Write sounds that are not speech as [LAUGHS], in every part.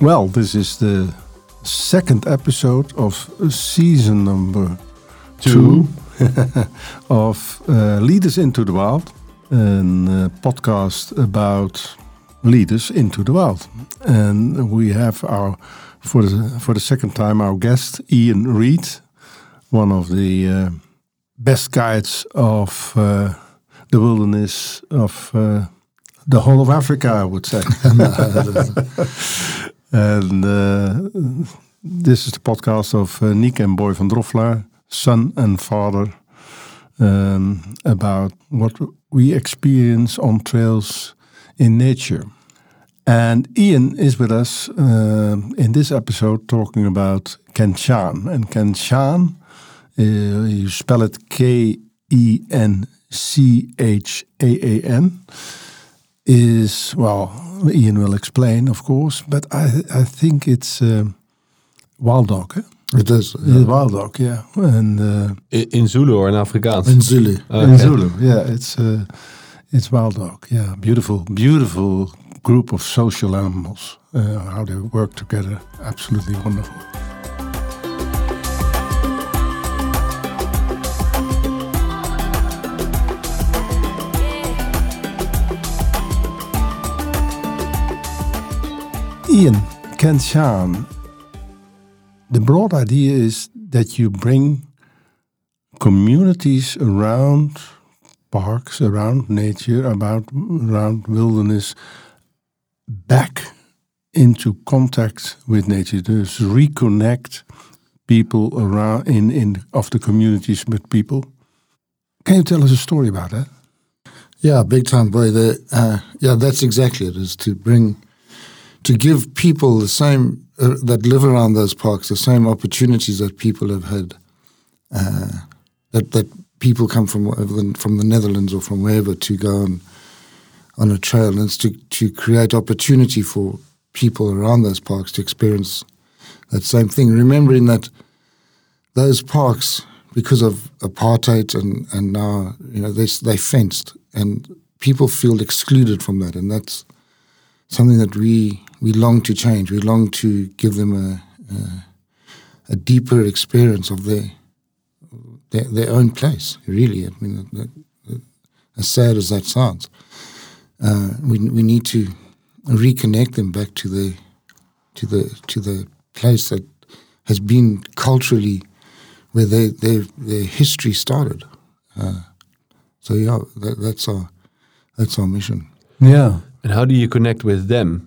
Well, this is the second episode of season number two, [LAUGHS] of uh, Leaders into the Wild, a uh, podcast about leaders into the wild. And we have our, for the, for the second time, our guest, Ian Reed, one of the uh, best guides of uh, the wilderness of uh, the whole of Africa, I would say. [LAUGHS] [LAUGHS] and uh, this is the podcast of uh, Nick and Boy van Droffelaar, son and father, um, about what we experience on trails in nature. And Ian is with us uh, in this episode talking about Kenchaan. And Kenchaan, uh, you spell it K E N C H A A N, is, well, Ian will explain, of course, but I, I think it's uh, wild dog. Eh? It is. Yeah. Wild dog, yeah. And, uh, in, in, Zulu or in Afrikaans? In Zulu. Okay. In Zulu, yeah. It's, uh, it's wild dog, yeah. Beautiful, beautiful group of social animals, uh, how they work together. Absolutely wonderful. Ian Kenchaan, the broad idea is that you bring communities around parks, around nature, about around wilderness, back into contact with nature. Just reconnect people around in, in of the communities with people. Can you tell us a story about that? Yeah, big time, boy. The, uh, yeah, that's exactly it. Is to bring, to give people the same uh, that live around those parks the same opportunities that people have had. Uh, that that people come from from the Netherlands or from wherever to go and on a trail, and to, to create opportunity for people around those parks to experience that same thing. Remembering that those parks, because of apartheid and, and now, you know, they, they fenced and people feel excluded from that. And that's something that we, we long to change. We long to give them a, a, a deeper experience of their, their, their own place, really. I mean, as sad as that sounds uh, we we need to reconnect them back to the to the to the place that has been culturally where they, their their history started. Uh, so yeah, that, that's our that's our mission. Yeah. And how do you connect with them?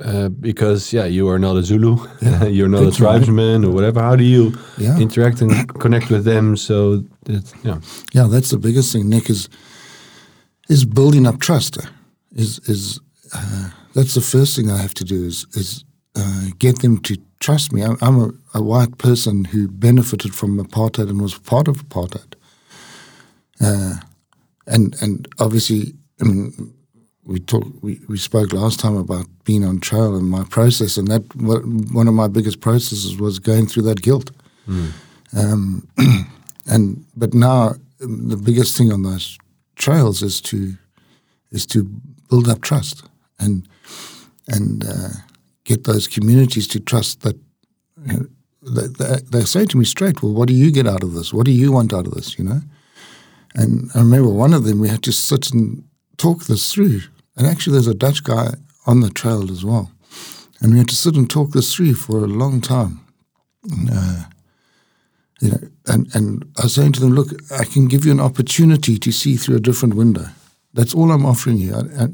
Uh, because yeah, you are not a Zulu, [LAUGHS] you're not a tribesman or whatever. How do you yeah. interact and [COUGHS] connect with them? So that yeah, yeah, that's the biggest thing. Nick is is building up trust is is uh, that's the first thing I have to do is is uh, get them to trust me. I'm, I'm a, a, white person who benefited from apartheid and was part of apartheid, uh, and and obviously, I mean, we talked we, we spoke last time about being on trail and my process, and that one of my biggest processes was going through that guilt. Mm. Um, [CLEARS THROAT] and but now the biggest thing on those trails is to is to build up trust and and uh, get those communities to trust that. You know, they, they, they, say to me straight, "Well, what do you get out of this? What do you want out of this?" You know. And I remember one of them we had to sit and talk this through. And actually, there's a Dutch guy on the trail as well, and we had to sit and talk this through for a long time. And, uh, you know, and, and I was saying to them, look, I can give you an opportunity to see through a different window. That's all I'm offering you. I, I,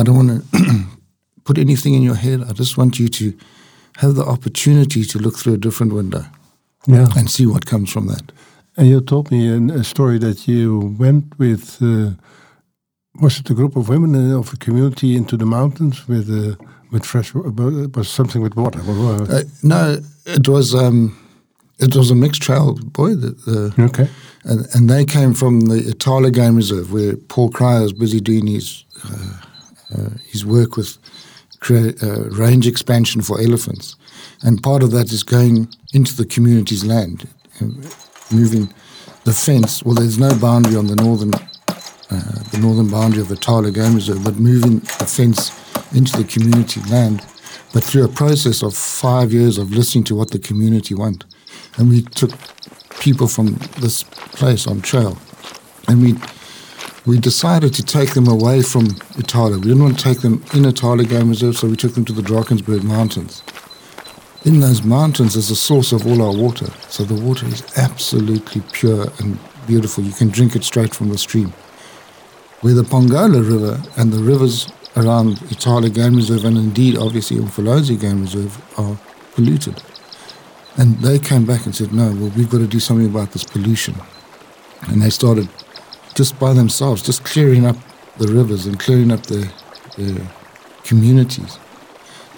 I don't want [CLEARS THROAT] to put anything in your head. I just want you to have the opportunity to look through a different window yeah. and see what comes from that. And you told me a story that you went with, uh, was it a group of women of a community into the mountains with uh, with fresh, it was something with water? Uh, no, it was um, it was a mixed trail, boy. The, okay. And, and they came from the Itala Game Reserve, where Paul Cryer is busy doing his uh, uh, his work with uh, range expansion for elephants, and part of that is going into the community's land, moving the fence. Well, there's no boundary on the northern uh, the northern boundary of the Itala Game Reserve, but moving the fence into the community land but through a process of five years of listening to what the community want. And we took people from this place on trail, and we we decided to take them away from Itala. We didn't want to take them in Itala Game Reserve, so we took them to the Drakensberg Mountains. In those mountains is the source of all our water. So the water is absolutely pure and beautiful. You can drink it straight from the stream. Where the Pongola River and the rivers around Itala Game Reserve and indeed obviously Umfolozi Game Reserve are polluted. And they came back and said, no, well, we've got to do something about this pollution. And they started just by themselves, just clearing up the rivers and clearing up the, the communities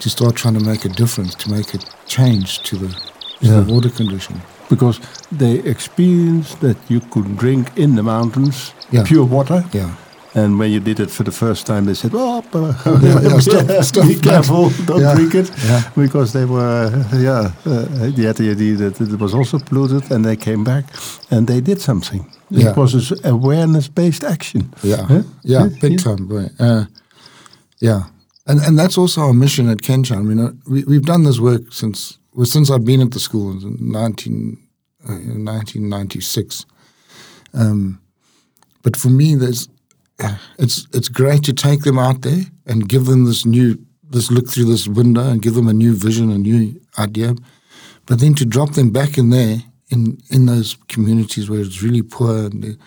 to start trying to make a difference, to make a change to the, to yeah. the water condition. Because they experienced that you could drink in the mountains yeah. pure water. Yeah. And when you did it for the first time, they said, "Oh, [LAUGHS] yeah, [LAUGHS] yeah, stop, stop, be careful, don't yeah, drink it," because they were, yeah, uh, they had the idea that it was also polluted, and they came back and they did something. It was an awareness-based action. Yeah, huh? yeah, big time. Uh, yeah, and and that's also our mission at Kenchaan. I mean, uh, we we've done this work since well, since I've been at the school in 19, uh, 1996. Um, but for me, there's it's it's great to take them out there and give them this new this look through this window and give them a new vision, a new idea, but then to drop them back in there in in those communities where it's really poor, and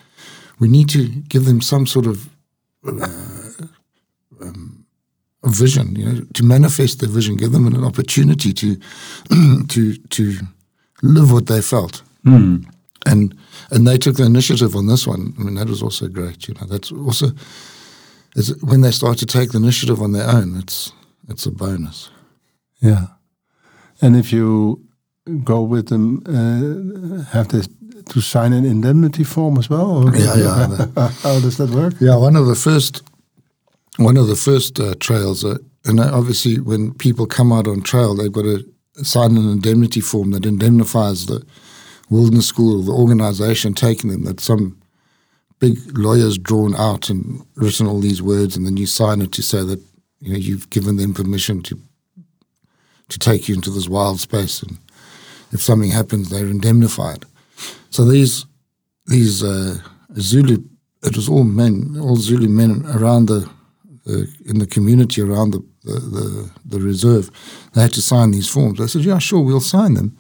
we need to give them some sort of uh, um, a vision, you know, to manifest their vision, give them an opportunity to [CLEARS THROAT] to to live what they felt. Mm and and they took the initiative on this one. I mean, that was also great. You know, that's also when they start to take the initiative on their own. It's it's a bonus. Yeah, and if you go with them, uh, have they to sign an indemnity form as well? Or yeah, yeah. [LAUGHS] How does that work? Yeah, one of the first one of the first uh, trails, uh, and obviously when people come out on trail, they've got to sign an indemnity form that indemnifies the wilderness school, the organization taking them, that some big lawyer's drawn out and written all these words, and then you sign it to say that you know you've given them permission to to take you into this wild space, and if something happens, they're indemnified. So these these uh, Zulu, it was all men, all Zulu men around the, the in the community around the, the the, the reserve. They had to sign these forms. I said, "Yeah, sure, we'll sign them,"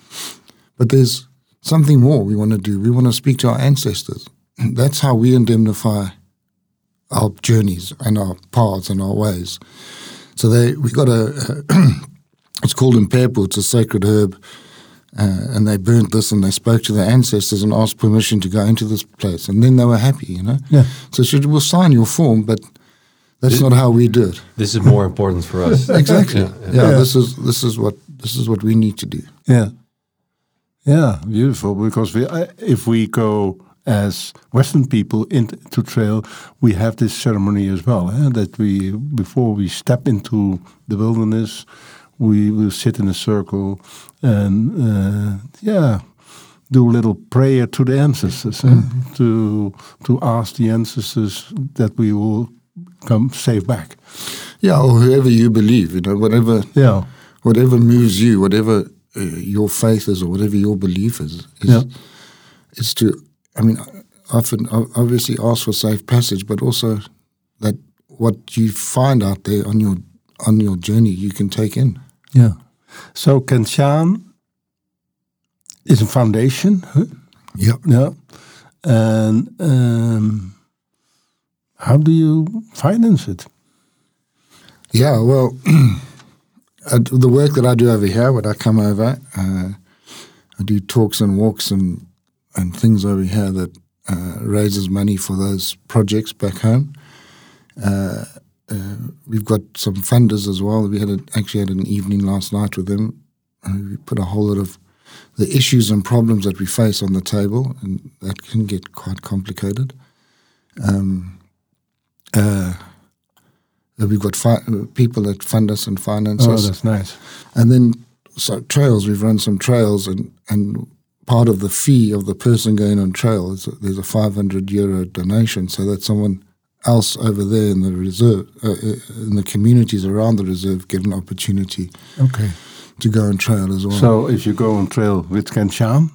but there's something more we want to do. We want to speak to our ancestors. [CLEARS THROAT] That's how we indemnify our journeys and our paths and our ways. So they we got a, a [CLEARS THROAT] it's called impepo, it's a sacred herb, uh, and they burnt this and they spoke to their ancestors and asked permission to go into this place, and then they were happy, you know. Yeah. So she will sign your form, but that's not how we do it. This is more important for us. [LAUGHS] exactly. Yeah, yeah. yeah, This is this is what this is what we need to do. Yeah. Yeah, beautiful. Because we, if we go as Western people into trail, we have this ceremony as well. Eh? That we, before we step into the wilderness, we will sit in a circle and, uh, yeah, do a little prayer to the ancestors mm -hmm. to to ask the ancestors that we will come safe back. Yeah, or whoever you believe, you know, whatever. Yeah. Whatever moves you, whatever uh, your faith is or whatever your belief is, is, yeah. to, I mean, often obviously ask for safe passage, but also that what you find out there on your on your journey you can take in. Yeah. So Kenchaan is a foundation. Huh? Yeah. Yeah. And um, how do you finance it? Yeah, well, [CLEARS THROAT] uh, the work that I do over here, when I come over, uh, I do talks and walks and and things over here that uh, raises money for those projects back home. Uh, uh, we've got some funders as well. We had a, actually had an evening last night with them. we put a whole lot of the issues and problems that we face on the table, and that can get quite complicated. Um, uh, We've got fi- people that fund us and finance oh, us. Oh, that's nice. And then so trails, we've run some trails, and, and part of the fee of the person going on trail is there's a 500 euro donation so that someone else over there in the reserve, uh, uh, in the communities around the reserve, get an opportunity. Okay. To go on trail as well. So if you go on trail with Ken Kenchaan,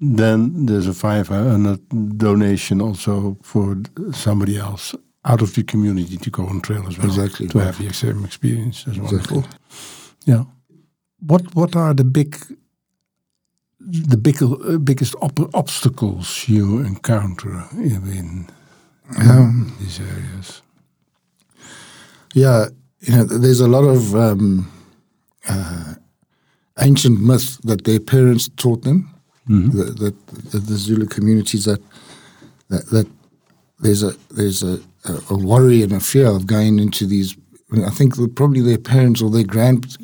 then there's a 500 donation also for somebody else out of the community to go on trail as well. Exactly. To right. have the same experience as well. Exactly. Yeah. What What are the big the big, uh, biggest op obstacles you encounter in, in um, these areas? Yeah, you know, there's a lot of um, uh, ancient myths that their parents taught them. Mm -hmm. that, that, that, the Zulu communities that that, that there's a there's a, a, worry and a fear of going into these. I, mean, I think probably their parents or their grand,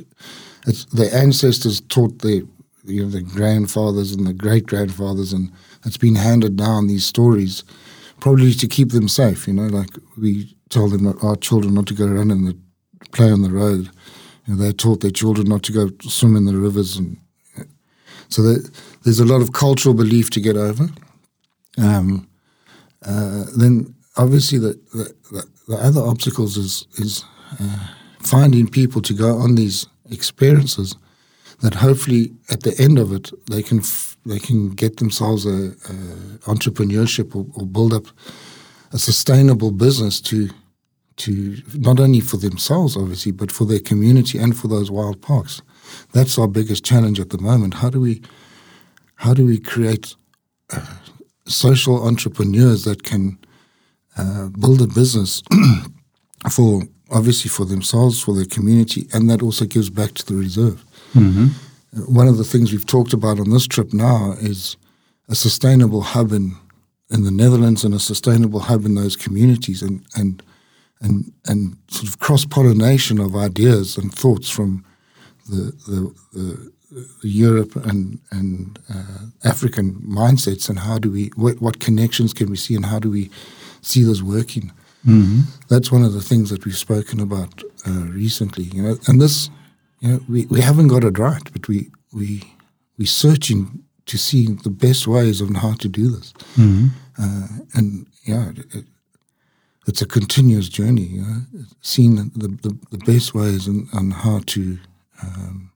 their ancestors taught their you know the grandfathers and the great grandfathers, and it's been handed down these stories, probably to keep them safe. You know, like we told them our children not to go around and play on the road. You know, they taught their children not to go swim in the rivers, and so there's a lot of cultural belief to get over. Um, uh, then obviously the, the, the, other obstacles is is uh, finding people to go on these experiences that hopefully at the end of it they can f- they can get themselves a, a entrepreneurship or, or, build up a sustainable business to to not only for themselves obviously but for their community and for those wild parks. That's our biggest challenge at the moment. How do we how do we create uh, social entrepreneurs that can uh, build a business [CLEARS THROAT] for obviously for themselves, for their community, and that also gives back to the reserve. Mm-hmm. One of the things we've talked about on this trip now is a sustainable hub in, in the Netherlands and a sustainable hub in those communities and, and, and, and sort of cross pollination of ideas and thoughts from the, the, the, the Europe and, and uh, African mindsets and how do we, what, what connections can we see and how do we see those working? Mm-hmm. That's one of the things that we've spoken about uh, recently. You know, and this you know, we, we haven't got it right, but we we we're searching to see the best ways of how to do this. Mm-hmm. Uh, and yeah, it, it's a continuous journey. You know, seeing the, the, the best ways and on how to um,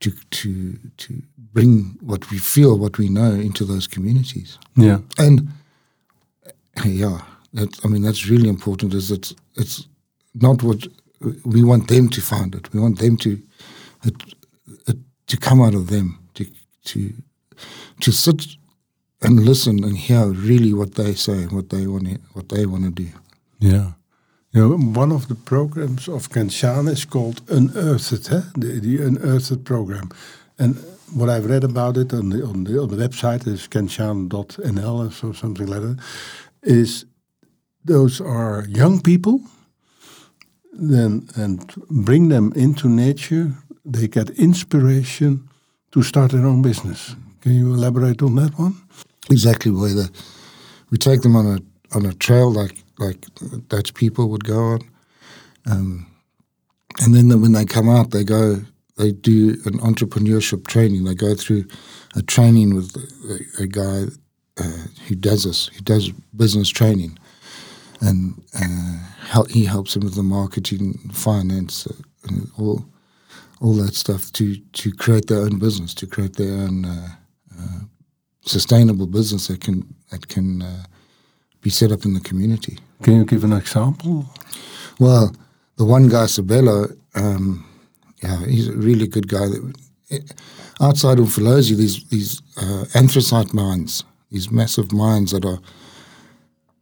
to to to bring what we feel, what we know, into those communities. Yeah, and yeah, that, I mean that's really important. Is it's it's not what we want them to find it. We want them to it, it, to come out of them to to to sit and listen and hear really what they say and what they want what they want to do. Yeah. You know, one of the programs of Kenchaan is called Unearthed, eh? the, the Unearthed program. And what I've read about it on the on the, on the website is kenchaan.nl or so, something like that, is those are young people then and bring them into nature, they get inspiration to start their own business. Can you elaborate on that one? Exactly, boy. The, we take them on a on a trail like like Dutch people would go on, um, and then when they come out, they go they do an entrepreneurship training. They go through a training with a, a guy uh, who does this, who does business training, and uh, help, he helps them with the marketing, finance, uh, and all all that stuff to to create their own business, to create their own uh, uh, sustainable business that can that can uh, be set up in the community. Can you give an example? Well, the one guy, Sabelo, um, yeah, he's a really good guy. That, Outside of Umfolozi, these these uh, anthracite mines, these massive mines that are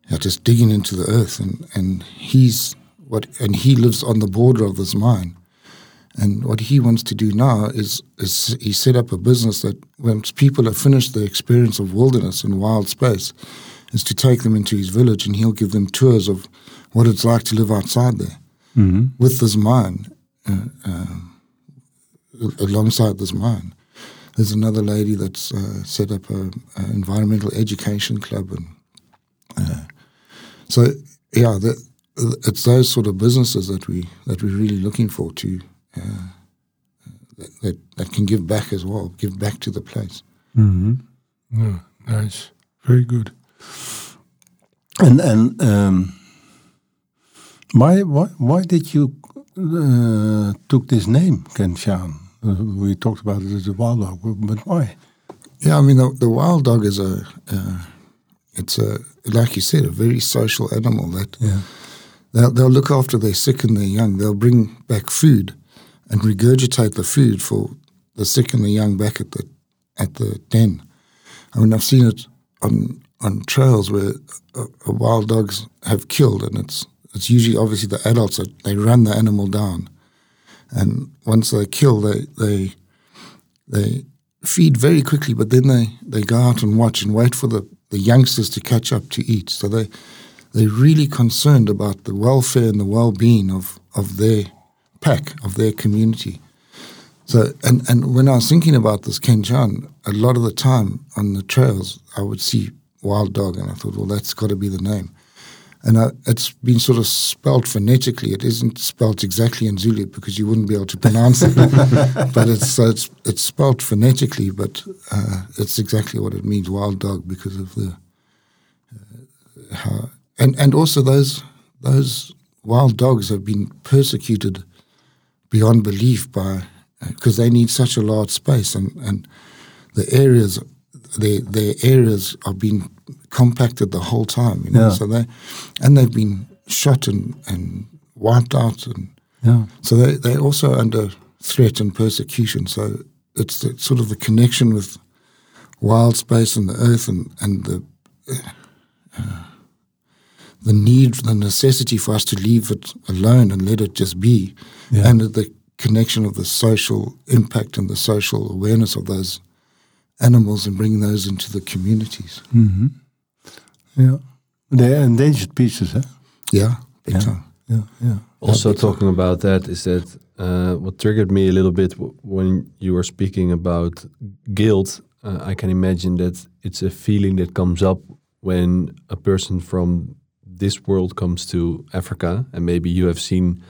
yeah, just digging into the earth, and and he's what, and he lives on the border of this mine, and what he wants to do now is is he set up a business that when people have finished the experience of wilderness and wild space, is to take them into his village, and he'll give them tours of what it's like to live outside there mm-hmm. with this mine, uh, uh, alongside this mine. There's another lady that's uh, set up an environmental education club and uh, so yeah, the, it's those sort of businesses that we that we're really looking for to uh, that that can give back as well, give back to the place. Mm-hmm. Yeah, nice, very good. And and um, Why, why, why did you uh, took this name, Kenchaan? Uh, we talked about it as a wild dog, but why? Yeah, I mean, the, the wild dog is a, uh, it's a, like you said, a very social animal that yeah. they'll, they'll look after their sick and their young. They'll bring back food and regurgitate the food for the sick and the young back at the at the den. I mean, I've seen it on on trails where uh, uh, wild dogs have killed, and it's it's usually obviously the adults that they run the animal down, and once they kill, they they they feed very quickly, but then they, they go out and watch and wait for the, the youngsters to catch up to eat. So they they're really concerned about the welfare and the well being of, of their pack, of their community. So and, and when I was thinking about this Kenchaan, a lot of the time on the trails I would see wild dog and I thought, well that's gotta be the name and uh, it's been sort of spelt phonetically. It isn't spelt exactly in Zulu because you wouldn't be able to pronounce it, [LAUGHS] but it's so it's it's spelt phonetically, but uh, it's exactly what it means, wild dog, because of the uh, how and and also those those wild dogs have been persecuted beyond belief by because uh, they need such a large space and and the areas their their areas are being compacted the whole time. You know, yeah. so they and they've been shot and, and wiped out, and yeah. so they they're also under threat and persecution. So it's the, sort of the connection with wild space and the earth and and the uh, the need, the necessity for us to leave it alone and let it just be, yeah. and the connection of the social impact and the social awareness of those animals and bring those into the communities. Mm-hmm. Yeah, they're endangered pieces, huh? Yeah, big yeah. time. Yeah, yeah. Also, yeah, talking time. about that is that uh, what triggered me a little bit when you were speaking about guilt. Uh, I can imagine that it's a feeling that comes up when a person from this world comes to Africa, and maybe you have seen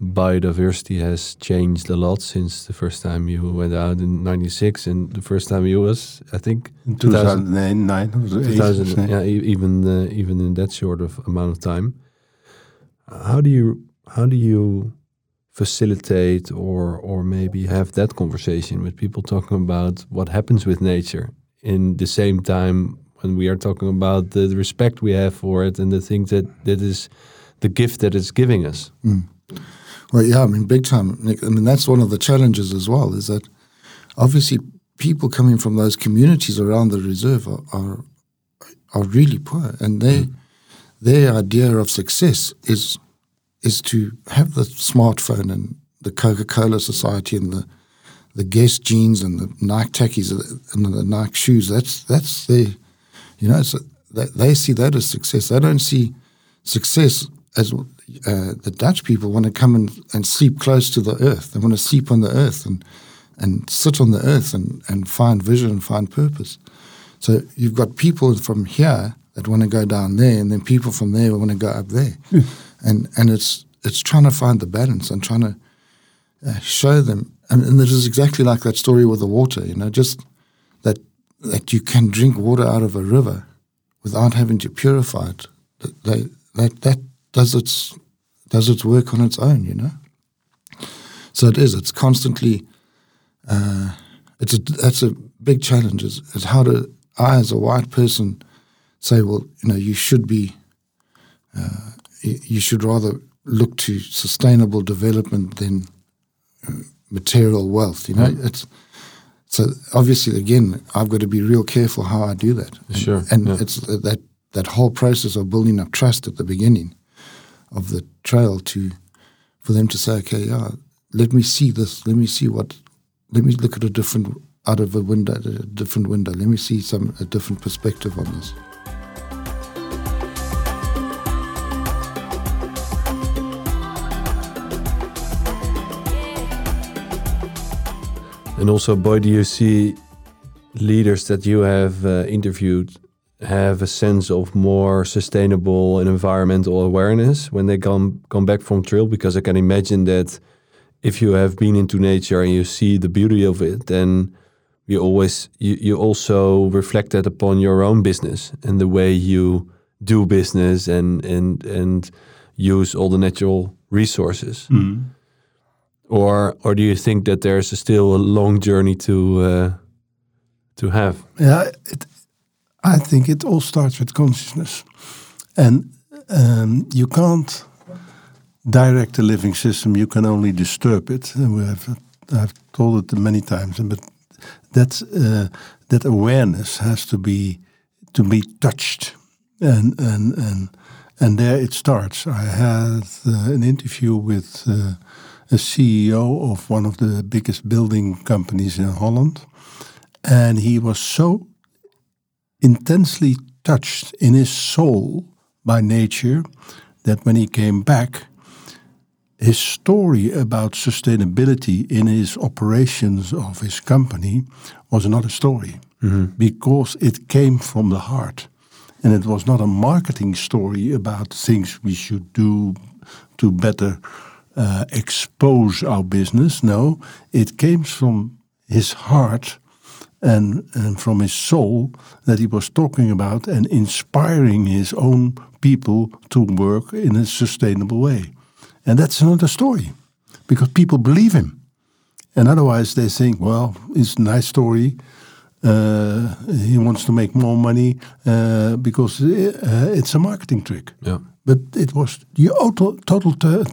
biodiversity has changed a lot since the first time you went out in 96 and the first time you was i think in 2009 2000, yeah even uh, even in that sort of amount of time. How do you how do you facilitate or or maybe have that conversation with people talking about what happens with nature in the same time when we are talking about the, the respect we have for it and the things that that is the gift that it's giving us? Mm. Well, yeah, I mean, big time. I mean, that's one of the challenges as well. Is that obviously people coming from those communities around the reserve are are, are really poor, and they mm. their idea of success is is to have the smartphone and the Coca Cola Society and the the Guess jeans and the Nike takkies and the Nike shoes. That's that's their, you know, so they, they see that as success. They don't see success as uh, the Dutch people want to come and, and sleep close to the earth. They want to sleep on the earth and and sit on the earth and, and find vision and find purpose. So you've got people from here that want to go down there, and then people from there want to go up there, mm. and and it's it's trying to find the balance and trying to uh, show them. And, and this is exactly like that story with the water. You know, just that that you can drink water out of a river without having to purify it. That that that does its does its work on its own, you know. So it is. It's constantly. Uh, it's a that's a big challenge. Is, is how do I, as a white person, say, well, you know, you should be. Uh, you should rather look to sustainable development than uh, material wealth. You know, right. it's so obviously again, I've got to be real careful how I do that. Sure, and, and yeah. it's that that whole process of building up trust at the beginning of the trail to for them to say, okay, yeah, let me see this. Let me see what. Let me look at a different out of a window, a different window. Let me see some a different perspective on this. And also, boy, do you see leaders that you have uh, interviewed have a sense of more sustainable and environmental awareness when they come come back from trail because I can imagine that if you have been into nature and you see the beauty of it then you always you, you also reflect that upon your own business and the way you do business and and and use all the natural resources. Mm. Or or do you think that there's still a long journey to uh, to have? Yeah, it, I think it all starts with consciousness, and um, you can't direct a living system. You can only disturb it. And we have, I've told it many times, but that uh, that awareness has to be to be touched, and and and and there it starts. I had uh, an interview with. Uh, a CEO of one of the biggest building companies in Holland. And he was so intensely touched in his soul by nature that when he came back, his story about sustainability in his operations of his company was another story because it came from the heart. And it was not a marketing story about things we should do to better uh, expose our business. No, it came from his heart and, and from his soul that he was talking about and inspiring his own people to work in a sustainable way. And that's another story because people believe him. And otherwise, they think, well, it's a nice story. Uh, he wants to make more money uh, because uh, it's a marketing trick. Yeah. But it was the total, total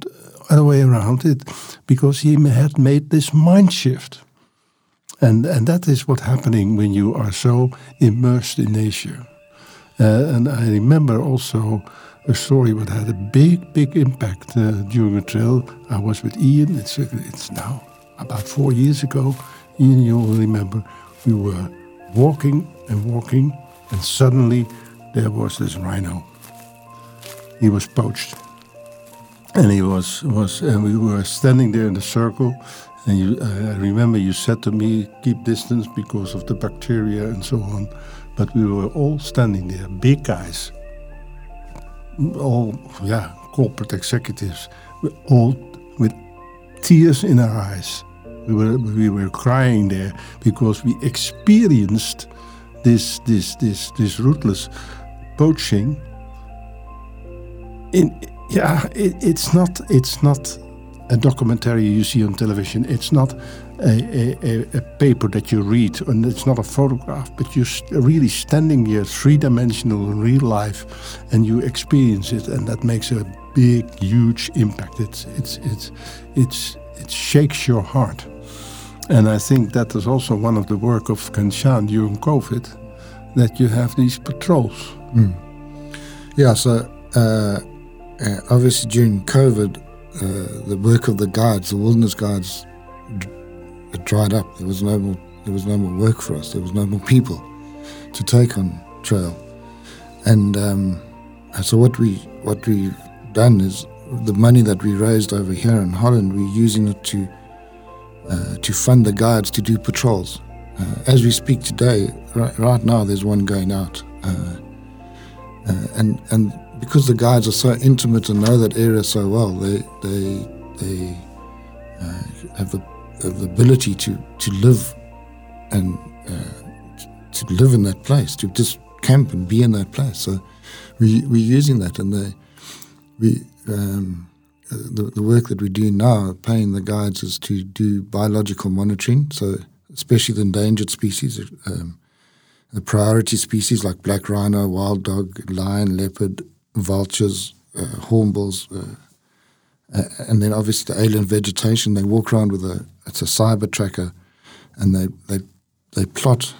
other way around it because he had made this mind shift. And, and that is what's happening when you are so immersed in nature. Uh, and I remember also a story that had a big, big impact uh, during a trail. I was with Ian, it's, it's now about four years ago. Ian, you'll remember, we were walking and walking, and suddenly there was this rhino. He was poached and he was was and we were standing there in the circle and you I remember you said to me keep distance because of the bacteria and so on but we were all standing there big guys all yeah corporate executives all with tears in our eyes we were we were crying there because we experienced this this this this ruthless poaching in yeah, it, it's not. It's not a documentary you see on television. It's not a, a, a, paper that you read, and it's not a photograph. But you're really standing here, three-dimensional in real life, and you experience it, and that makes a big, huge impact. It's it's it's it's it shakes your heart, and I think that is also one of the work of Kenchaan during COVID, that you have these patrols. Mm. Yeah. So. Uh, uh, obviously, during COVID, the work of the guides, the wilderness guides, it dried up. There was no more. There was no more work for us. There was no more people to take on trail, and um, so what we what we've done is the money that we raised over here in Holland, we're using it to uh, to fund the guides to do patrols. Uh, as we speak today, right, right, now, there's one going out, uh, uh and and because the guides are so intimate and know that area so well, they they they uh, have, the, have, the, ability to to live and uh, to live in that place, to just camp and be in that place. So we we're using that, and they we. Um, the, the work that we do now, paying the guides, is to do biological monitoring. So, especially the endangered species, um, the priority species like black rhino, wild dog, lion, leopard, vultures, uh, hornbills, uh, uh, and then obviously the alien vegetation. They walk around with a it's a cyber tracker, and they they they plot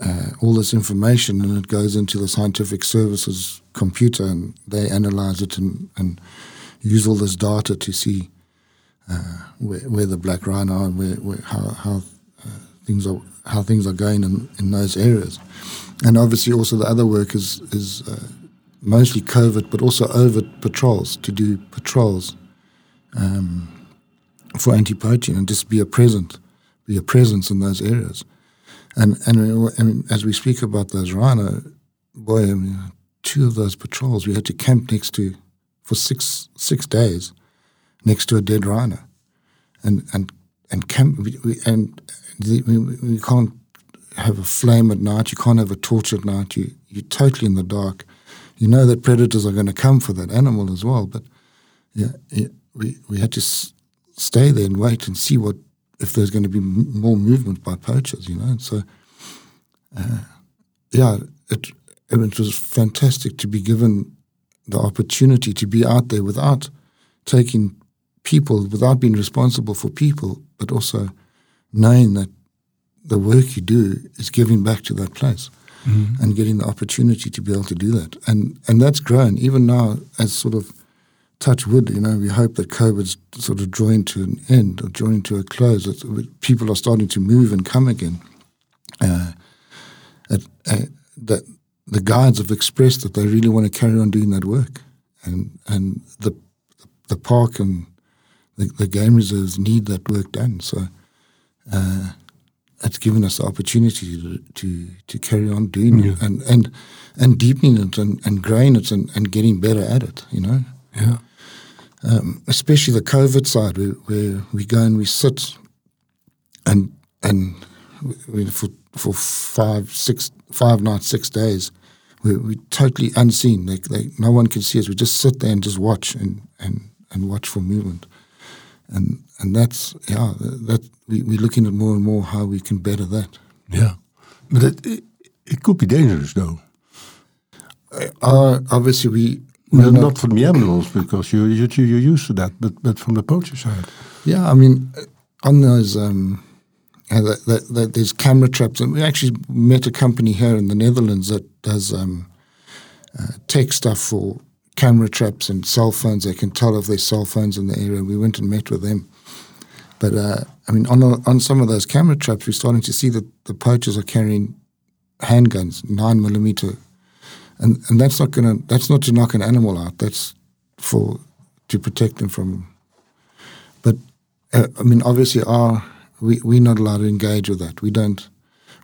uh, all this information, and it goes into the scientific services computer, and they analyze it and, and use all this data to see uh, where, where, the black rhino are and where, where how, how uh, things are how things are going in, in those areas, and obviously also the other work is is mostly covert, but also overt patrols to do patrols um, for anti-poaching and just be a present, be a presence in those areas. And and, and as we speak about those rhino, boy, I mean, two of those patrols we had to camp next to for six six days next to a dead rhino, and and and camp we, and the, we, we can't have a flame at night. You can't have a torch at night. You you're totally in the dark you know that predators are going to come for that animal as well. But yeah, we we had to s- stay there and wait and see what if there's going to be m- more movement by poachers, you know. And so, uh, yeah, it it was fantastic to be given the opportunity to be out there without taking people, without being responsible for people, but also knowing that the work you do is giving back to that place mm-hmm. and getting the opportunity to be able to do that. And and that's grown even now as sort of touch wood. You know, we hope that COVID's sort of drawing to an end or drawing to a close. That people are starting to move and come again. Uh, at, uh, that the guides have expressed that they really want to carry on doing that work, and and the the park and the, the game reserves need that work done. So. Uh, it's given us the opportunity to to, to carry on doing yeah. it and, and and deepening it and, and growing it and, and getting better at it, you know. Yeah. Um, especially the COVID side, where, where, we go and we sit and and we, for for five six five nights six days, we we totally unseen. Like, like no one can see us. We just sit there and just watch and and and watch for movement and and that's yeah that we, we're looking at more and more how we can better that. Yeah, but it it, it could be dangerous though. Uh, obviously, we well, not, not from the animals because you you you're used to that, but but from the poacher side. Yeah, I mean, on those. Um, uh, that, that, that there's camera traps, and we actually met a company here in the Netherlands that does um, uh, tech stuff for camera traps and cell phones. They can tell if there's cell phones in the area. We went and met with them. But uh, I mean, on a, on some of those camera traps, we're starting to see that the poachers are carrying handguns, nine millimeter, and and that's not gonna that's not to knock an animal out. That's for to protect them from. But uh, I mean, obviously, our we we're not allowed to engage with that. We don't.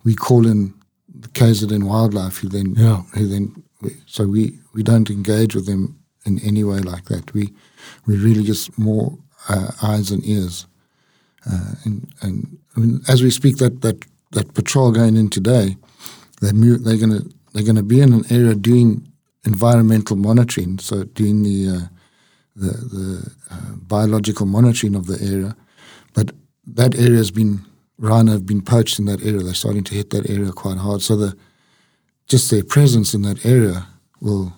We call in the KZN wildlife, who then yeah. who then so we, we don't engage with them in any way like that. We we really just more uh, eyes and ears. Uh, and and I mean, as we speak, that that that patrol going in today, they move, they're gonna they're gonna be in an area doing environmental monitoring, so doing the uh, the, the uh, biological monitoring of the area. But that area has been rhino have been poached in that area. They're starting to hit that area quite hard. So the just their presence in that area will,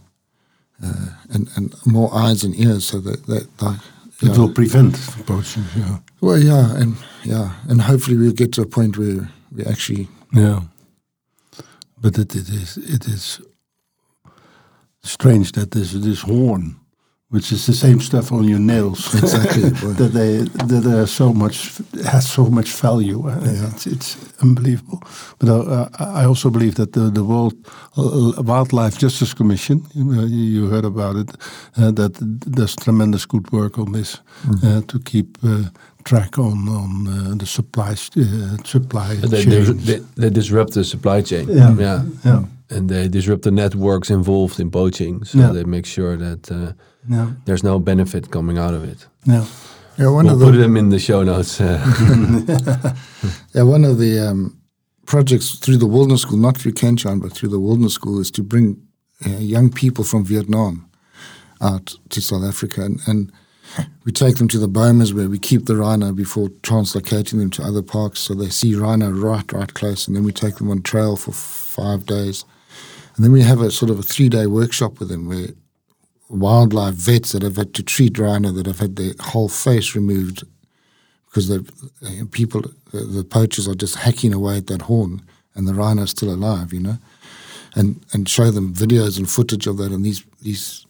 uh, and, and more eyes and ears so that, that that it will prevent poaching, yeah. Well, yeah, and yeah, and hopefully we'll get to a point where we actually. Yeah. But it, it is it is strange that this this horn which is the same stuff on your nails. [LAUGHS] Exactly. [LAUGHS] that they that are so much has so much value. Yeah. It's, it's unbelievable. But uh, I also believe that the the World uh, Wildlife Justice Commission, you heard about it, uh, that does tremendous good work on this mm. to keep track on on uh, the supply uh, supply they, they, they, disrupt the supply chain. Yeah, yeah, yeah. And they disrupt the networks involved in poaching. So yeah. they make sure that uh, no. there's no benefit coming out of it. No. Yeah, one we'll of the, put them in the show notes. Uh. [LAUGHS] yeah, one of the um, projects through the Wilderness School, not through Kenchaan, but through the Wilderness School, is to bring uh, young people from Vietnam out to South Africa, and, and we take them to the bomas where we keep the rhino before translocating them to other parks, so they see rhino right, right close, and then we take them on trail for five days, and then we have a sort of a three-day workshop with them where wildlife vets that have had to treat rhino that have had their whole face removed because the uh, people, the, poachers are just hacking away at that horn, and the rhino's still alive, you know, and and show them videos and footage of that, and these these,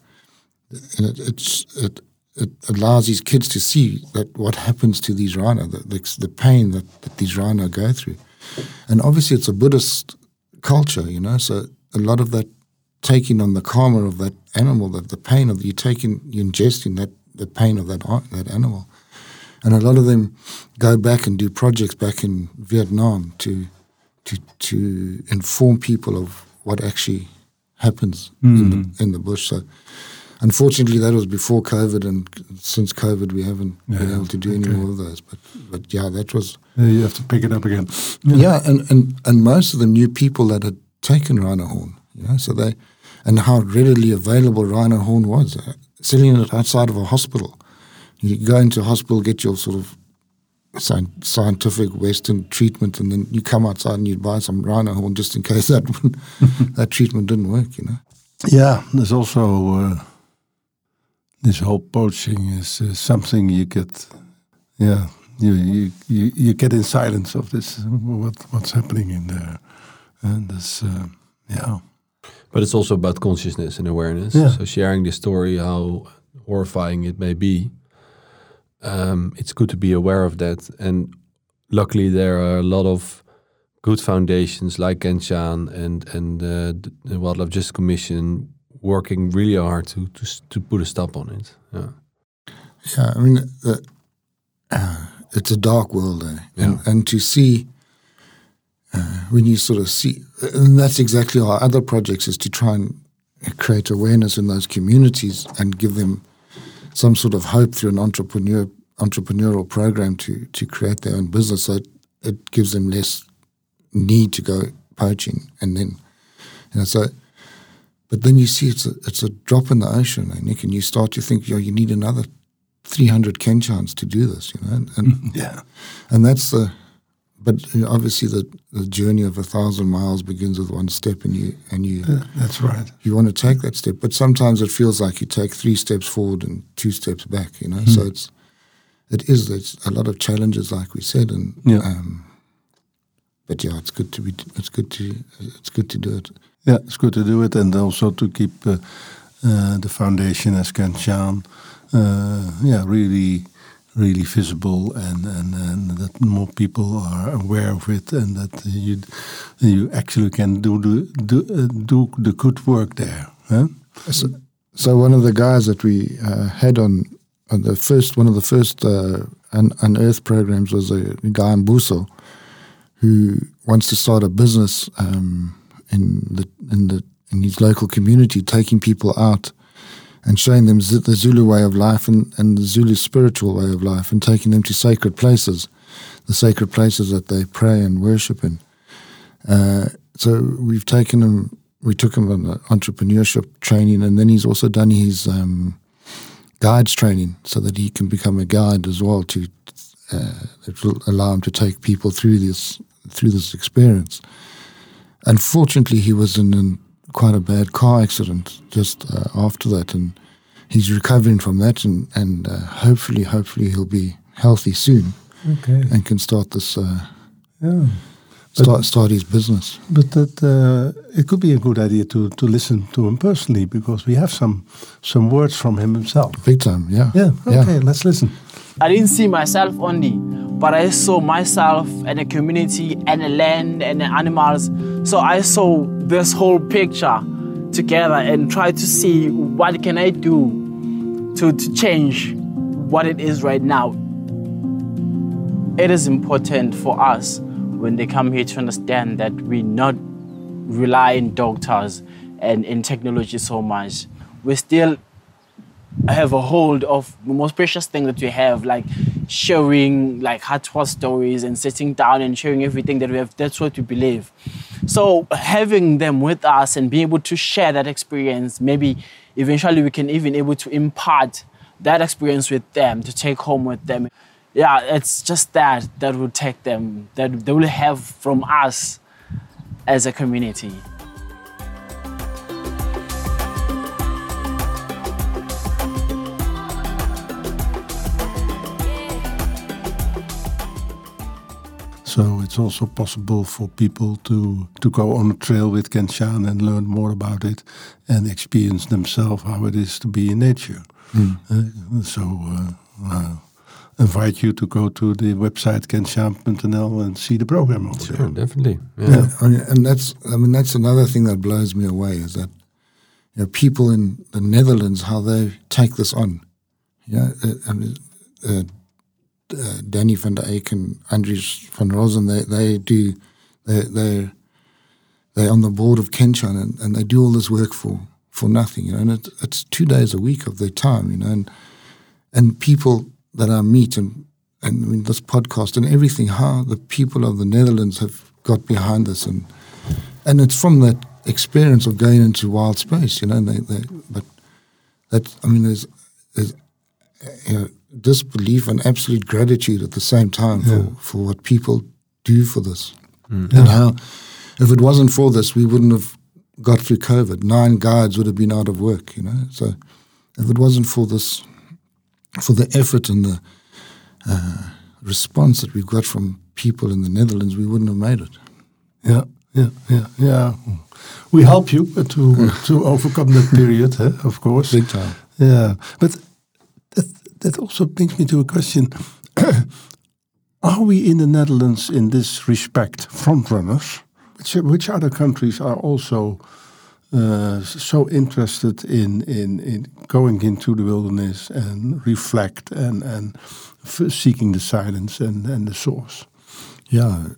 and it, it's it it allows these kids to see that what happens to these rhino, the, the, the pain that, that these rhino go through. And obviously, it's a Buddhist culture, you know, so a lot of that taking on the karma of that animal, that the pain of you taking, you ingesting that the pain of that that animal, and a lot of them go back and do projects back in Vietnam to to to inform people of what actually happens mm. in the hmm. in the bush. So unfortunately, that was before COVID, and since COVID, we haven't yeah, been able to do any more of those. But but yeah, that was. Yeah, you have to pick it up again. Yeah, yeah and, and and most of them knew people that had taken rhino horn. You know, so they and how readily available rhino horn was. selling it outside of a hospital. You go into a hospital, get your sort of scientific Western treatment, and then you come outside and you buy some rhino horn just in case [LAUGHS] that [LAUGHS] that treatment didn't work. You know. Yeah, there's also uh, this whole poaching is uh, something you get. Yeah, you, you you you get in silence of this what what's happening in there, and this uh, yeah. But it's also about consciousness and awareness. Yeah. So sharing the story, how horrifying it may be, um, it's good to be aware of that. And luckily, there are a lot of good foundations like Kenchaan and and uh, the Wildlife Justice Commission working really hard to to to put a stop on it. Yeah. Yeah, I mean, uh, [CLEARS THROAT] it's a dark world, eh? Yeah. and, and to see uh, when you sort of see, and that's exactly our other projects is to try and create awareness in those communities and give them some sort of hope through an entrepreneur entrepreneurial program to to create their own business. So it, it gives them less need to go poaching, and then you know so. But then you see it's a it's a drop in the ocean, eh, Nick, and you start to think, yo, you need another 300 Kenchaans to do this, you know, and, and [LAUGHS] Yeah, and that's the but obviously the, the journey of a thousand miles begins with one step and you and you that's right. you want to take that step but sometimes it feels like you take three steps forward and two steps back you know so it's it is there's a lot of challenges like we said and Yeah. um, but yeah it's good to be it's good to it's good to do it Yeah, it's good to do it, and also to keep uh, uh, the foundation as Kenchaan, uh, yeah, really, really visible, and, and and that more people are aware of it, and that you you actually can do the do, uh, do the good work there. Huh? So, so one of the guys that we uh, had on, on the first one of the first uh, un- unearth programs was a guy in Buso who wants to start a business um, in the in the in his local community, taking people out and showing them the Zulu way of life and, and the Zulu spiritual way of life, and taking them to sacred places, the sacred places that they pray and worship in. Uh, so we've taken him, we took him on entrepreneurship training, and then he's also done his um, guides training so that he can become a guide as well to uh, that will allow him to take people through this through this experience. Unfortunately, he was in an, quite a bad car accident just uh, after that, and he's recovering from that, and and uh, hopefully, hopefully he'll be healthy soon Okay. and can start this uh, Yeah. start start his business. But that uh, it could be a good idea to, to listen to him personally because we have some some words from him himself. Big time, yeah. Yeah. Okay. Let's listen. I didn't see myself only, but I saw myself and the community and the land and the animals. So I saw this whole picture together and tried to see what can I do to, to change what it is right now. It is important for us when they come here to understand that we not rely on doctors and in technology so much. We still have a hold of the most precious thing that we have, like sharing like heartfelt stories and sitting down and sharing everything that we have. That's what we believe. So having them with us and being able to share that experience, maybe eventually we can even able to impart that experience with them to take home with them. Yeah, it's just that that will take them, that they will have from us as a community. So it's also possible for people to, to go on a trail with Kenchaan and learn more about it and experience themselves how it is to be in nature. Uh, so uh, uh, invite you to go to the website kenchaan.nl and see the program over Sure, there. definitely. Yeah. Yeah. And that's I mean that's another thing that blows me away is that you know people in the Netherlands how they take this on. Yeah, uh, I mean, uh, uh, Danny van der Eyck and Andries van Rosen they they do they they they're on the board of Kenchaan and, and they do all this work for for nothing. You know, and it, it's two days a week of their time. You know, and and people that I meet and and I mean this podcast and everything, how the people of the Netherlands have got behind this and and it's from that experience of going into wild space, you know. They, they but that I mean, there's, there's you know, disbelief and absolute gratitude at the same time for, for what people do for this. And how, if it wasn't for this, we wouldn't have got through COVID. Nine guides would have been out of work, you know. So if it wasn't for this, for the effort and the uh, response that we've got from people in the Netherlands, we wouldn't have made it. Yeah, yeah, yeah, yeah. We help you to to overcome that period, eh, of course. Big time. Yeah, but that also brings me to a question: [COUGHS] Are we in the Netherlands, in this respect, frontrunners? Which which other countries are also uh, so interested in, in in going into the wilderness and reflect and and seeking the silence and and the source? Yeah,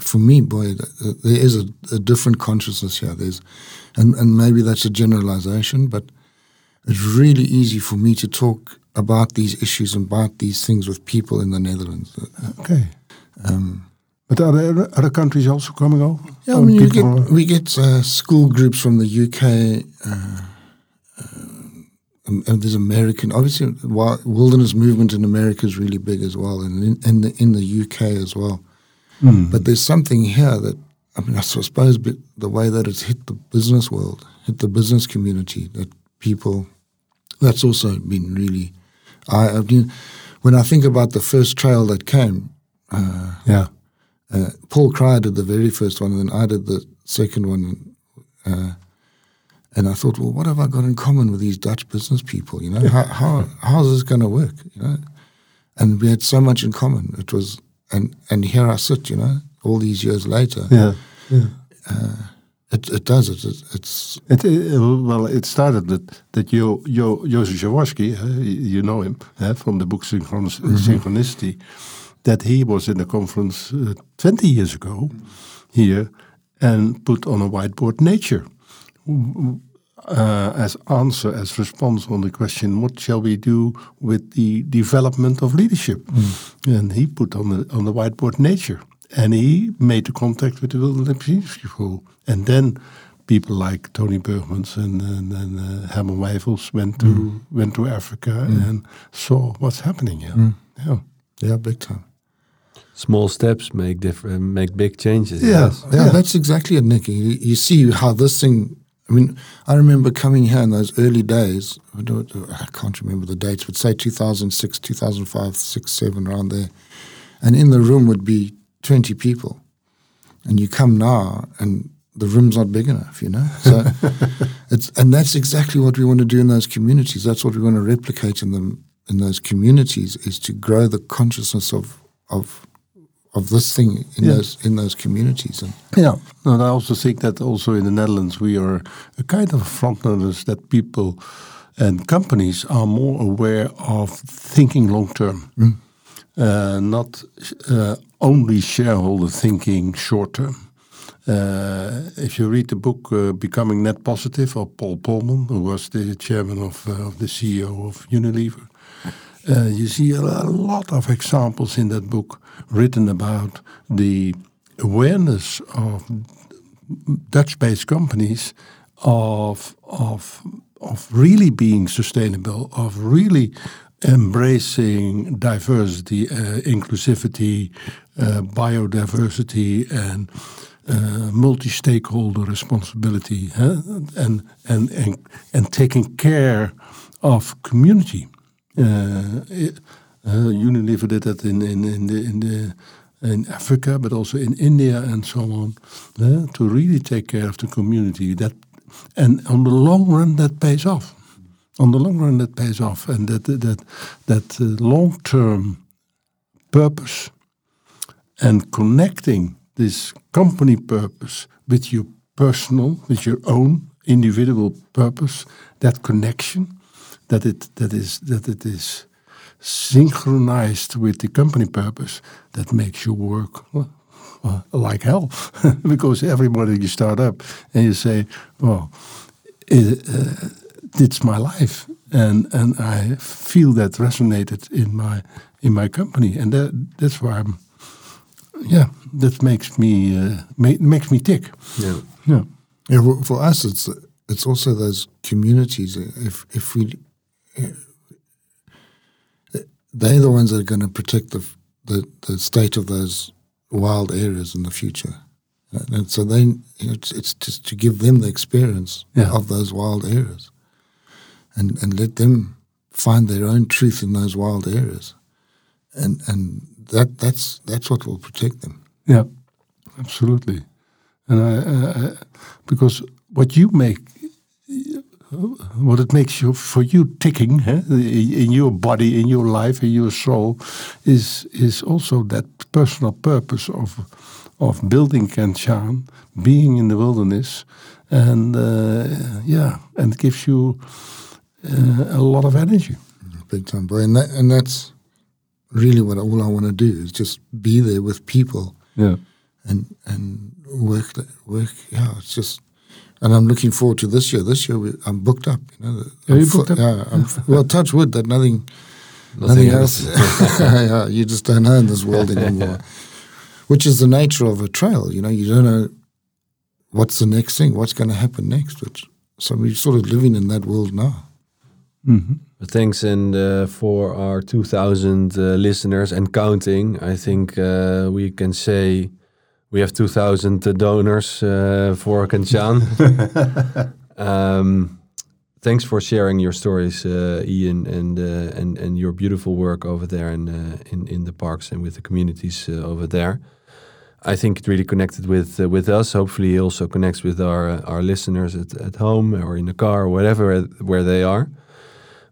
for me, boy, th- th- there is a, a different consciousness here. There's, and and maybe that's a generalization, but it's really easy for me to talk about these issues and about these things with people in the Netherlands. Okay. Um, But are there other countries also coming over? yeah, I mean, you get, we get uh, school groups from the UK. Uh, um, and there's American, obviously, wilderness movement in America is really big as well, and in, in the in the UK as well. Hmm. But there's something here that I mean, I suppose bi- the way that it's hit the business world, hit the business community, that people, that's also been really. I, I mean, when I think about the first trail that came, yeah. uh, Paul Cryer did the very first one, and then I did the second one. Uh, and I thought, well, what have I got in common with these Dutch business people? You know, how how how is this going to work? You know, and we had so much in common. It was, and and here I sit, you know, all these years later. Yeah. Yeah. It it does it. it it's It, uh, well, it started that that Joseph Jaworski, uh, you know him uh, from the book Synchronis- Synchronicity, that he was in a conference uh, 20 years ago here and put on a whiteboard nature uh, as answer, as response on the question, what shall we do with the development of leadership? And he put on the on the whiteboard nature, and he made the contact with the Wilderness Leadership School, and then people like Tony Burgmans and and, and uh, Herman Wijfels went to mm. went to Africa mm. and saw what's happening here. Mm. Yeah. yeah, big time. Small steps make different, uh, make big changes. Yeah. yes. Yeah, that's exactly it, Nicky. You, you see how this thing. I mean, I remember coming here in those early days. I don't- I can't remember the dates, but say 2006, 2005, 6, 7, around there. And in the room would be 20 people. And you come now, and the room's not big enough, you know? So [LAUGHS] it's, and that's exactly what we want to do in those communities. That's what we want to replicate in them in those communities is to grow the consciousness of of of this thing in Yeah. those in those communities. And Yeah, and I also think that also in the Netherlands we are a kind of frontrunners that people and companies are more aware of thinking long term, uh, not uh, only shareholder thinking short term. Uh, if you read the book uh, Becoming Net Positive of Paul Polman, who was the chairman of, uh, the CEO of Unilever, uh, you see a, lot of examples in that book written about the awareness of Dutch-based companies of of of really being sustainable, of really embracing diversity, uh, inclusivity, uh, biodiversity, and uh, multi-stakeholder responsibility, huh? and, and and and taking care of community. Uh, uh, Unilever did that in in in the in the in Africa, but also in India and so on, to really take care of the community. That and on the long run, that pays off. On the long run, that pays off, and that that that uh, long term purpose and connecting this company purpose with your personal, with your own individual purpose, that connection, that it that is that it is synchronized with the company purpose, that makes you work well, uh, like hell, [LAUGHS] because everybody you start up and you say, well, it, uh, it's my life, and and I feel that resonated in my in my company, and that that's why I'm, yeah, that makes me uh, ma- makes me tick. Yeah. Yeah. yeah, for, us, it's it's also those communities. If if we, they're the ones that are going to protect the, the the state of those wild areas in the future. And so they, know, it's, it's just to give them the experience Yeah. of those wild areas, and and let them find their own truth in those wild areas, and and that that's that's what will protect them. Yeah, absolutely. And I, uh, uh, because what you make, what it makes you for you ticking in your body, in your life, in your soul, is is also that personal purpose of of building Kenchaan, being in the wilderness, and uh, yeah, and gives you uh, a lot of energy. big time boy and that and that's really what all I want to do is just be there with people. Yeah, and and work the, work yeah it's just and I'm looking forward to this year. This year we, I'm booked up you know. Are I'm you fu- booked up? yeah I'm, f- well touch wood that nothing [LAUGHS] Nothing nothing, else, [LAUGHS] yeah, you just don't know in this world anymore. [LAUGHS] Which is the nature of a trail you know. You don't know what's the next thing what's going to happen next which so we're sort of living in that world now But thanks and uh, for our 2,000 uh, listeners and counting. I think uh, we can say we have 2,000 uh, donors uh, for Kenchaan. [LAUGHS] um, thanks for sharing your stories, uh, Ian, and uh, and and your beautiful work over there in uh, in in the parks and with the communities uh, over there. I think it really connected with uh, with us. Hopefully, it also connects with our uh, our listeners at, at home or in the car or whatever where they are.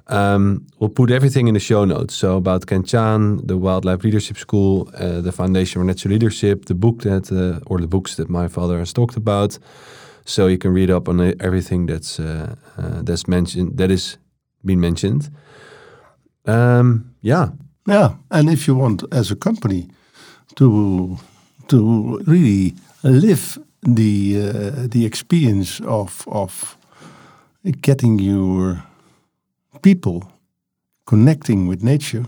Um, we'll put everything in the show notes. So about Kenchaan, the Wildlife Leadership School, uh, the Foundation for Natural Leadership, the book that, uh, or the books that my father has talked about. So you can read up on everything that's uh, uh, that's mentioned, that is been mentioned. Um, yeah, Yeah, and if you want, as a company, to to really live the uh, the experience of of getting your people connecting with nature,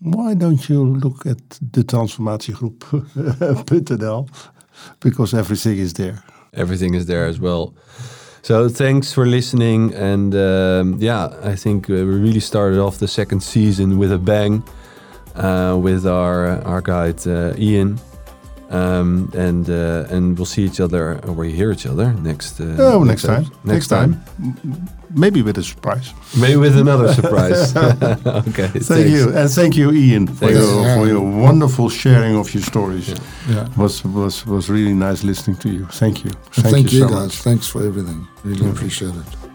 why don't you look at the transformatiegroep.nl [LAUGHS] because everything is there. everything is there as well. So thanks for listening, and um, yeah, I think uh, we really started off the second season with a bang uh, with our our guide uh, Ian, um, and uh, and we'll see each other or we hear each other next. Uh, Oh, next time. episode. Next time, Maybe with a surprise. maybe with another [LAUGHS] surprise. [LAUGHS] okay, Thank thanks. you, and thank you, Ian, for Thanks. your, for your wonderful sharing of your stories. yeah was was was really nice listening to you. Thank you. And thank, you, so guys much. thanks for everything really appreciate it